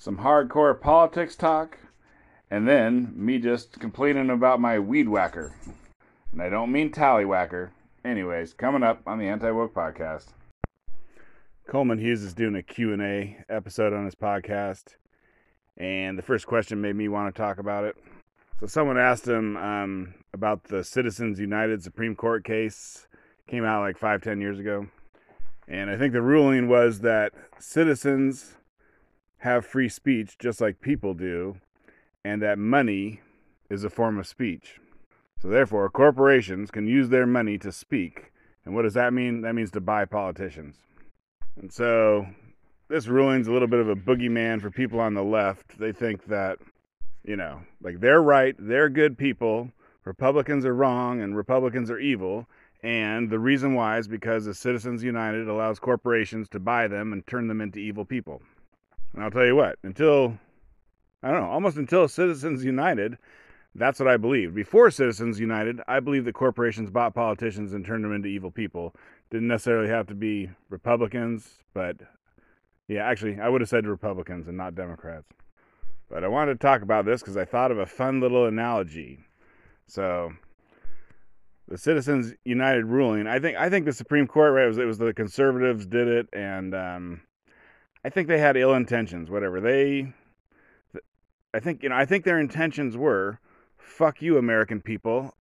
some hardcore politics talk, and then me just complaining about my weed whacker. And I don't mean tallywhacker. Anyways, coming up on the Anti Woke Podcast. Coleman Hughes is doing a Q&A episode on his podcast, and the first question made me want to talk about it. So someone asked him um, about the Citizens United Supreme Court case, came out like five, ten years ago. And I think the ruling was that citizens have free speech just like people do, and that money is a form of speech. So, therefore, corporations can use their money to speak. And what does that mean? That means to buy politicians. And so, this ruling's a little bit of a boogeyman for people on the left. They think that, you know, like they're right, they're good people, Republicans are wrong, and Republicans are evil. And the reason why is because the Citizens United allows corporations to buy them and turn them into evil people. And I'll tell you what, until, I don't know, almost until Citizens United, that's what I believed. Before Citizens United, I believed that corporations bought politicians and turned them into evil people. Didn't necessarily have to be Republicans, but yeah, actually, I would have said Republicans and not Democrats. But I wanted to talk about this because I thought of a fun little analogy. So, the Citizens United ruling, I think, I think the Supreme Court, right? It was, it was the conservatives did it, and um, I think they had ill intentions, whatever. They I think, you know, I think their intentions were fuck you American people.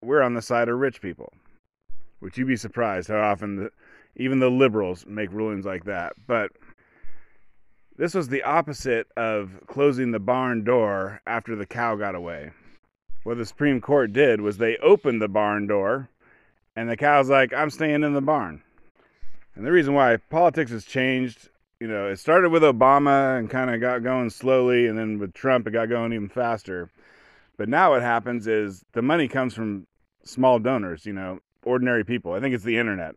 We're on the side of rich people. Would you be surprised how often the, even the liberals make rulings like that? But this was the opposite of closing the barn door after the cow got away. What the Supreme Court did was they opened the barn door, and the cow's like, I'm staying in the barn. And the reason why politics has changed you know, it started with Obama and kind of got going slowly, and then with Trump, it got going even faster. But now what happens is the money comes from small donors, you know, ordinary people. I think it's the internet.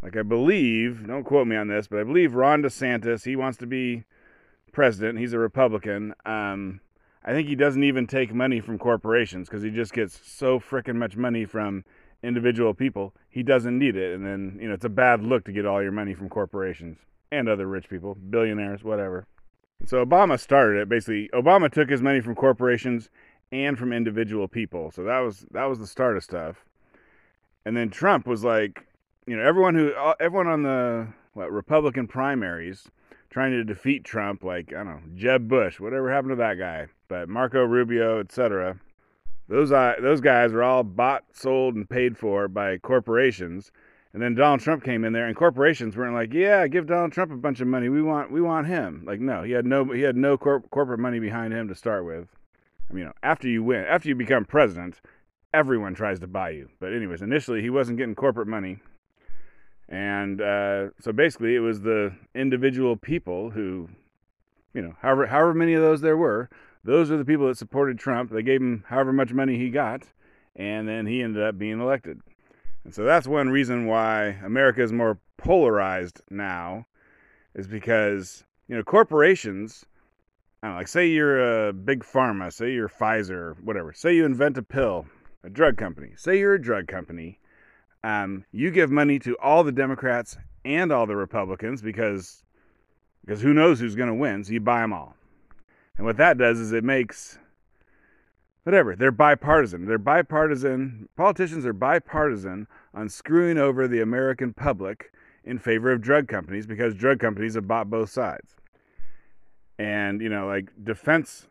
Like, I believe, don't quote me on this, but I believe Ron DeSantis, he wants to be president. He's a Republican. Um, I think he doesn't even take money from corporations because he just gets so freaking much money from individual people. He doesn't need it. And then, you know, it's a bad look to get all your money from corporations and other rich people, billionaires, whatever. So Obama started it. Basically, Obama took his money from corporations and from individual people. So that was that was the start of stuff. And then Trump was like, you know, everyone who uh, everyone on the what Republican primaries trying to defeat Trump, like I don't know, Jeb Bush, whatever happened to that guy, but Marco Rubio, etc. Those uh, those guys were all bought, sold, and paid for by corporations and then Donald Trump came in there, and corporations weren't like, "Yeah, give Donald Trump a bunch of money. We want, we want him." Like, no, he had no, he had no cor- corporate money behind him to start with. I mean, you know, after you win, after you become president, everyone tries to buy you. But anyways, initially he wasn't getting corporate money, and uh, so basically it was the individual people who, you know, however however many of those there were, those are the people that supported Trump. They gave him however much money he got, and then he ended up being elected. And so that's one reason why America is more polarized now, is because, you know, corporations, I don't know, like say you're a big pharma, say you're Pfizer, whatever, say you invent a pill, a drug company, say you're a drug company, um, you give money to all the Democrats and all the Republicans because because who knows who's going to win, so you buy them all. And what that does is it makes whatever. They're bipartisan. They're bipartisan. Politicians are bipartisan on screwing over the American public in favor of drug companies because drug companies have bought both sides. And, you know, like defense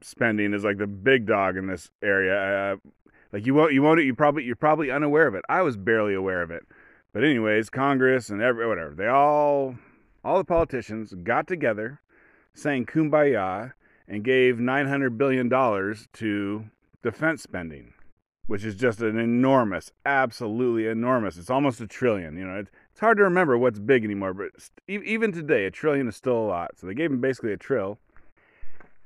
spending is like the big dog in this area. Uh, like you won't, you won't, you probably, you're probably unaware of it. I was barely aware of it. But anyways, Congress and every, whatever, they all, all the politicians got together saying kumbaya and gave $900 billion to defense spending, which is just an enormous, absolutely enormous. It's almost a trillion. You know, it's, hard to remember what's big anymore, but even today, a trillion is still a lot. So they gave him basically a trill.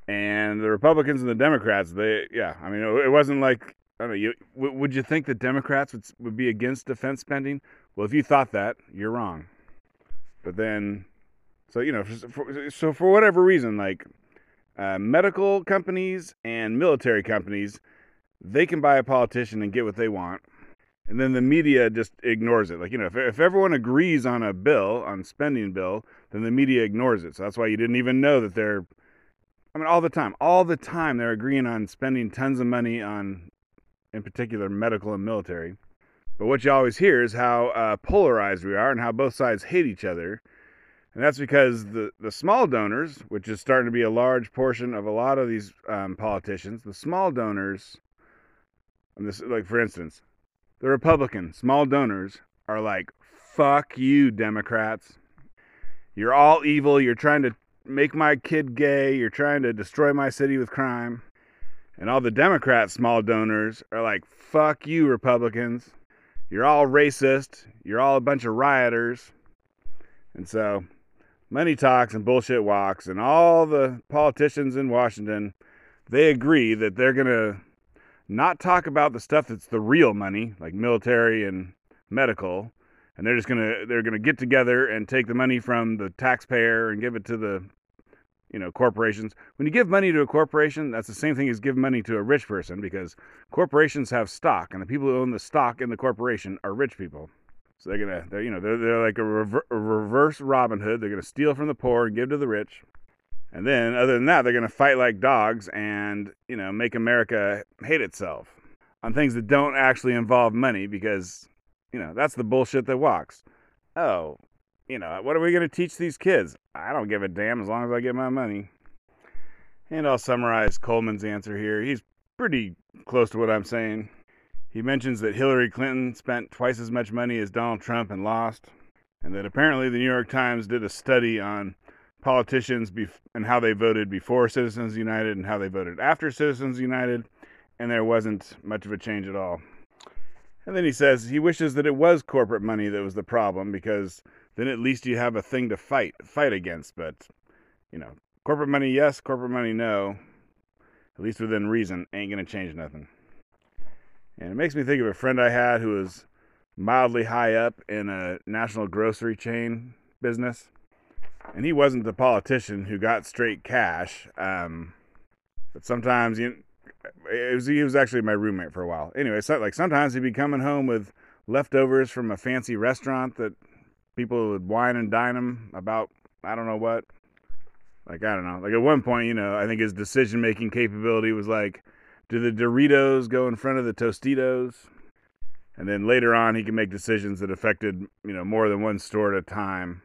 And the Republicans and the Democrats, they, yeah, I mean, it wasn't like, I don't know, you, would you think the Democrats would, would be against defense spending? Well, if you thought that, you're wrong. But then, so, you know, for, so for whatever reason, like, uh, medical companies and military companies, they can buy a politician and get what they want. and then the media just ignores it. Like, you know, if, if everyone agrees on a bill, on spending bill, then the media ignores it. So that's why you didn't even know that they're, I mean, all the time, all the time they're agreeing on spending tons of money on, in particular, medical and military. But what you always hear is how uh, polarized we are and how both sides hate each other. And that's because the, the small donors, which is starting to be a large portion of a lot of these um, politicians, the small donors, this, like for instance, the Republican small donors are like, fuck you, Democrats. You're all evil. You're trying to make my kid gay. You're trying to destroy my city with crime. And all the Democrat small donors are like, fuck you, Republicans. You're all racist. You're all a bunch of rioters. And so, money talks and bullshit walks, and all the politicians in Washington, they agree that they're going to not talk about the stuff that's the real money, like military and medical, and they're just gonna they're gonna get together and take the money from the taxpayer and give it to the you know corporations. When you give money to a corporation, that's the same thing as give money to a rich person because corporations have stock, and the people who own the stock in the corporation are rich people. So they're gonna they're you know they're they're like a, rever- a reverse Robin Hood. They're gonna steal from the poor and give to the rich. And then, other than that, they're to fight like dogs and, you know, make America hate itself on things that don't actually involve money because, you know, that's the bullshit that walks. Oh, you know, what are we to teach these kids? I don't give a damn as long as I get my money. And I'll summarize Coleman's answer here. He's pretty close to what I'm saying. He mentions that Hillary Clinton spent twice as much money as Donald Trump and lost, and that apparently the New York Times did a study on politicians bef- and how they voted before Citizens United and how they voted after Citizens United, and there wasn't much of a change at all. And then he says he wishes that it was corporate money that was the problem because then at least you have a thing to fight fight against. But you know, corporate money yes, corporate money no. At least within reason, ain't gonna change nothing. And it makes me think of a friend I had who was mildly high up in a national grocery chain business and he wasn't the politician who got straight cash. Um, but sometimes you, it was, he was actually my roommate for a while. Anyway, so like sometimes he'd be coming home with leftovers from a fancy restaurant that people would wine and dine him about. I don't know what. Like I don't know. Like at one point, you know, I think his decision making capability was like, do the Doritos go in front of the Tostitos? And then later on, he could make decisions that affected you know more than one store at a time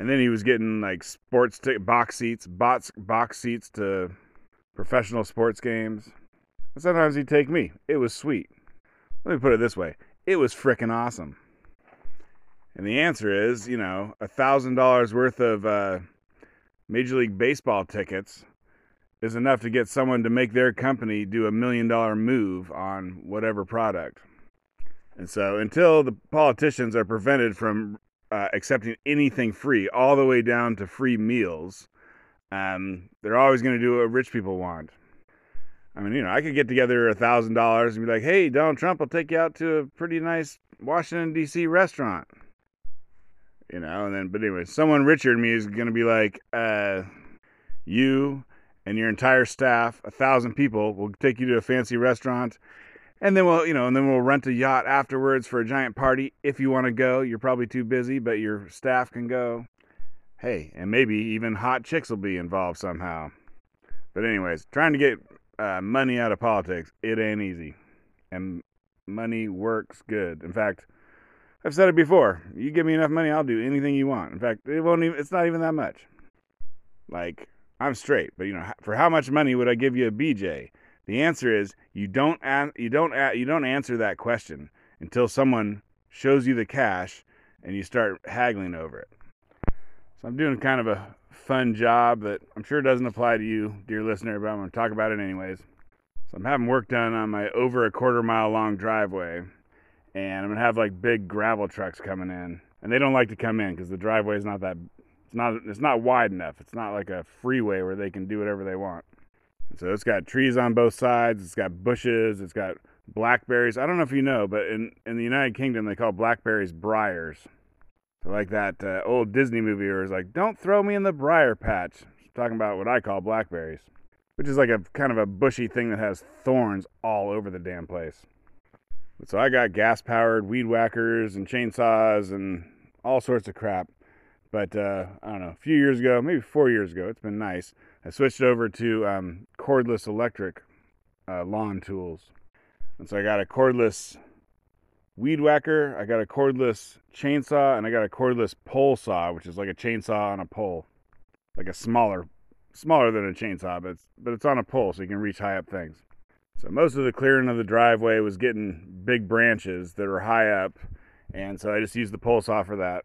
and then he was getting like sports t- box seats, box box seats to professional sports games. And sometimes he'd take me. It was sweet. Let me put it this way: it was frickin' awesome. And the answer is, you know, a thousand dollars worth of uh, Major League Baseball tickets is enough to get someone to make their company do a million dollar move on whatever product. And so, until the politicians are prevented from uh, accepting anything free, all the way down to free meals. Um, they're always going to do what rich people want. I mean, you know, I could get together a thousand dollars and be like, "Hey, Donald Trump, I'll take you out to a pretty nice Washington D.C. restaurant." You know, and then, but anyway, someone richer than me is going to be like, uh, "You and your entire staff, a thousand people, will take you to a fancy restaurant, and then we'll, you know, and then we'll rent a yacht afterwards for a giant party if you want to go. You're probably too busy, but your staff can go. Hey, and maybe even hot chicks will be involved somehow. But anyways, trying to get uh, money out of politics, it ain't easy. And money works good. In fact, I've said it before. You give me enough money, I'll do anything you want. In fact, it won't even it's not even that much. Like, I'm straight, but you know, for how much money would I give you a BJ? The answer is you don't you don't you don't answer that question until someone shows you the cash and you start haggling over it. So I'm doing kind of a fun job that I'm sure doesn't apply to you, dear listener, but I'm going to talk about it anyways. So I'm having work done on my over a quarter mile long driveway, and I'm gonna have like big gravel trucks coming in, and they don't like to come in because the driveway is not that it's not it's not wide enough. It's not like a freeway where they can do whatever they want. So it's got trees on both sides. It's got bushes. It's got blackberries. I don't know if you know, but in, in the United Kingdom, they call blackberries briars. So like that uh, old Disney movie where it's like, don't throw me in the briar patch. talking about what I call blackberries, which is like a kind of a bushy thing that has thorns all over the damn place. So I got gas powered weed whackers and chainsaws and all sorts of crap. But uh, I don't know, a few years ago, maybe four years ago, it's been nice. I switched over to um, cordless electric uh, lawn tools. And so I got a cordless weed whacker, I got a cordless chainsaw, and I got a cordless pole saw, which is like a chainsaw on a pole, like a smaller, smaller than a chainsaw, but it's, but it's on a pole, so you can reach high up things. So most of the clearing of the driveway was getting big branches that are high up, and so I just used the pole saw for that.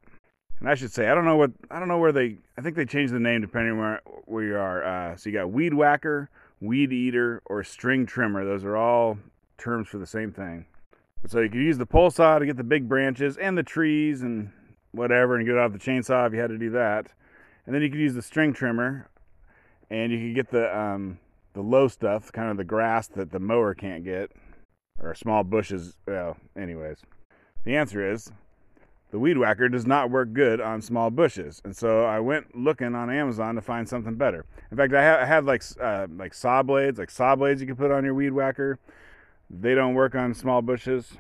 And I should say, I don't know what, I don't know where they, I think they changed the name depending where where you are. Uh, so you got weed whacker, weed eater, or string trimmer. Those are all terms for the same thing. So you could use the pole saw to get the big branches and the trees and whatever and get off the chainsaw if you had to do that. And then you could use the string trimmer and you could get the um, the low stuff, kind of the grass that the mower can't get, or small bushes. Well, anyways, the answer is the weed whacker does not work good on small bushes, and so I went looking on Amazon to find something better. In fact, I, ha- I had like uh, like saw blades, like saw blades you can put on your weed whacker. They don't work on small bushes.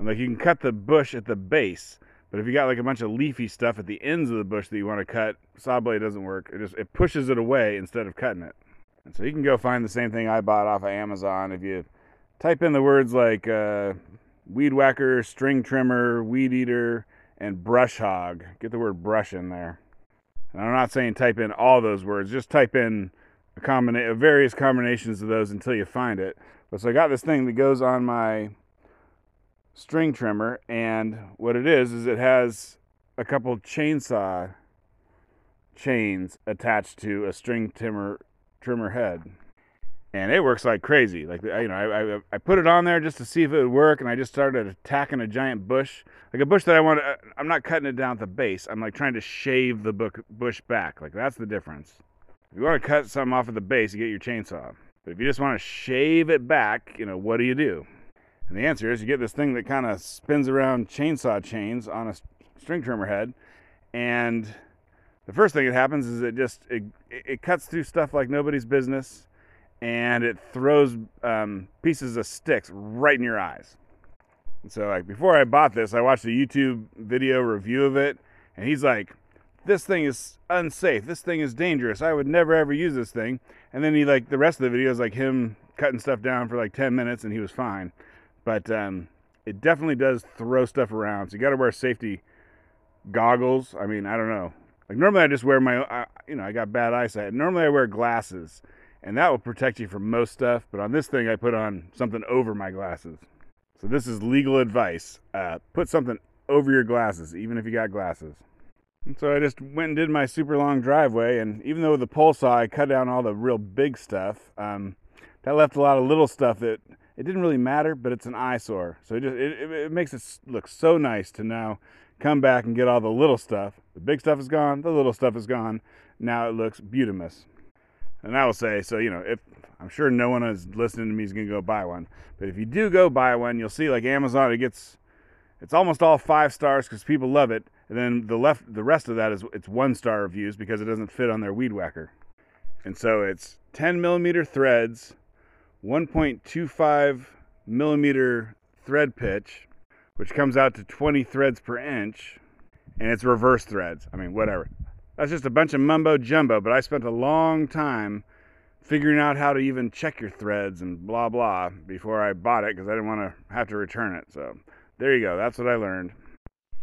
And like you can cut the bush at the base, but if you got like a bunch of leafy stuff at the ends of the bush that you want to cut, saw blade doesn't work. It just it pushes it away instead of cutting it. And so you can go find the same thing I bought off of Amazon if you type in the words like uh, weed whacker, string trimmer, weed eater, and brush hog. Get the word brush in there. And I'm not saying type in all those words, just type in a combina- uh, various combinations of those until you find it. But so I got this thing that goes on my string trimmer, and what it is is it has a couple chainsaw chains attached to a string trimmer trimmer head, and it works like crazy. Like you know, I, I I put it on there just to see if it would work, and I just started attacking a giant bush, like a bush that I want. to uh, I'm not cutting it down at the base. I'm like trying to shave the bush back. Like that's the difference. If you want to cut something off at the base, you get your chainsaw. But if you just want to shave it back, you know, what do you do? And the answer is you get this thing that kind of spins around chainsaw chains on a string trimmer head. And the first thing that happens is it just it, it cuts through stuff like nobody's business and it throws um, pieces of sticks right in your eyes. And so like before I bought this, I watched a YouTube video review of it and he's like, this thing is unsafe. This thing is dangerous. I would never ever use this thing. And then he like the rest of the video is like him cutting stuff down for like 10 minutes and he was fine. But um, it definitely does throw stuff around. So you got to wear safety goggles. I mean, I don't know. Like normally I just wear my, uh, you know, I got bad eyesight. Normally I wear glasses and that will protect you from most stuff. But on this thing, I put on something over my glasses. So this is legal advice. Uh, put something over your glasses, even if you got glasses. And so I just went and did my super long driveway, and even though with the pole saw I cut down all the real big stuff, um, that left a lot of little stuff that it didn't really matter, but it's an eyesore. So it just it, it makes it look so nice to now come back and get all the little stuff. The big stuff is gone, the little stuff is gone. Now it looks beautiful. And I will say, so you know, if I'm sure no one is listening to me is gonna go buy one, but if you do go buy one, you'll see like Amazon, it gets it's almost all five stars because people love it and then the left, the rest of that is it's one star reviews because it doesn't fit on their weed whacker. And so it's 10 millimeter threads, 1.25 millimeter thread pitch, which comes out to 20 threads per inch, and it's reverse threads. I mean, whatever. That's just a bunch of mumbo jumbo, but I spent a long time figuring out how to even check your threads and blah blah before I bought it because I didn't want to have to return it. So there you go. That's what I learned.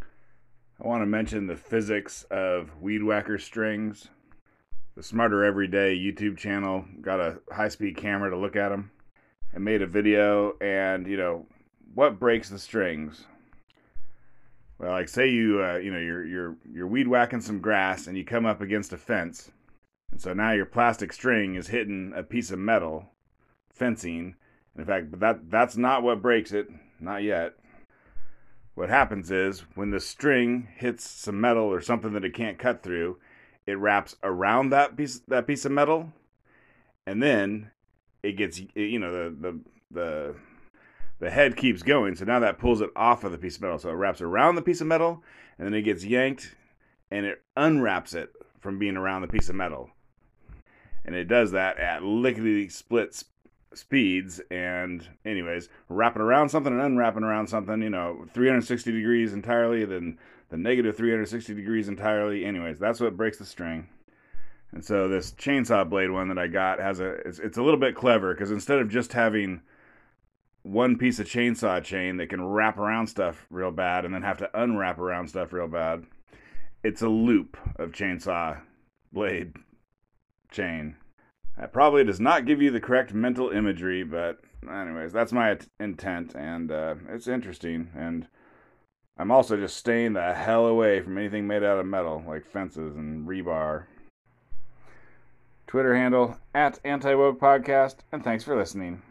I want to mention the physics of weed whacker strings. The Smarter Everyday YouTube channel got a high speed camera to look at them and made a video. And, you know, what breaks the strings? Well, like say you, uh, you know, you're, you're, you're weed whacking some grass and you come up against a fence. And so now your plastic string is hitting a piece of metal fencing. In fact, but that, that's not what breaks it. Not yet what happens is when the string hits some metal or something that it can't cut through, it wraps around that piece that piece of metal, and then it gets you know the the the the head keeps going. So now that pulls it off of the piece of metal. So it wraps around the piece of metal, and then it gets yanked, and it unwraps it from being around the piece of metal. And it does that at lickety split speeds and anyways wrapping around something and unwrapping around something you know 360 degrees entirely then the negative 360 degrees entirely anyways that's what breaks the string and so this chainsaw blade one that i got has a it's, it's a little bit clever because instead of just having one piece of chainsaw chain that can wrap around stuff real bad and then have to unwrap around stuff real bad it's a loop of chainsaw blade chain that probably does not give you the correct mental imagery, but anyways, that's my intent, and uh, it's interesting. And I'm also just staying the hell away from anything made out of metal, like fences and rebar. Twitter handle at Anti Woke Podcast, and thanks for listening.